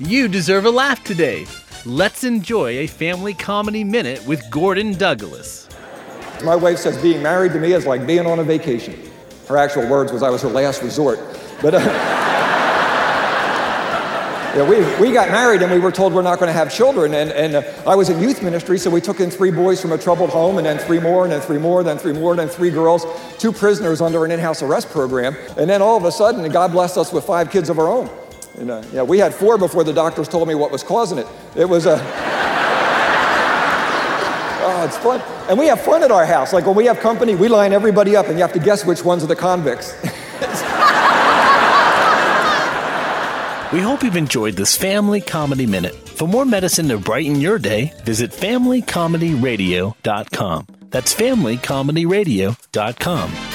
You deserve a laugh today. Let's enjoy a family comedy minute with Gordon Douglas. My wife says being married to me is like being on a vacation. Her actual words was I was her last resort. But uh, yeah, we, we got married and we were told we're not going to have children. And, and uh, I was in youth ministry, so we took in three boys from a troubled home, and then three more, and then three more, then three more, and then three girls, two prisoners under an in house arrest program. And then all of a sudden, God blessed us with five kids of our own. Uh, yeah, we had four before the doctors told me what was causing it. It was a. oh, it's fun. And we have fun at our house. Like when we have company, we line everybody up and you have to guess which ones are the convicts. We hope you've enjoyed this Family Comedy Minute. For more medicine to brighten your day, visit FamilyComedyRadio.com. That's FamilyComedyRadio.com.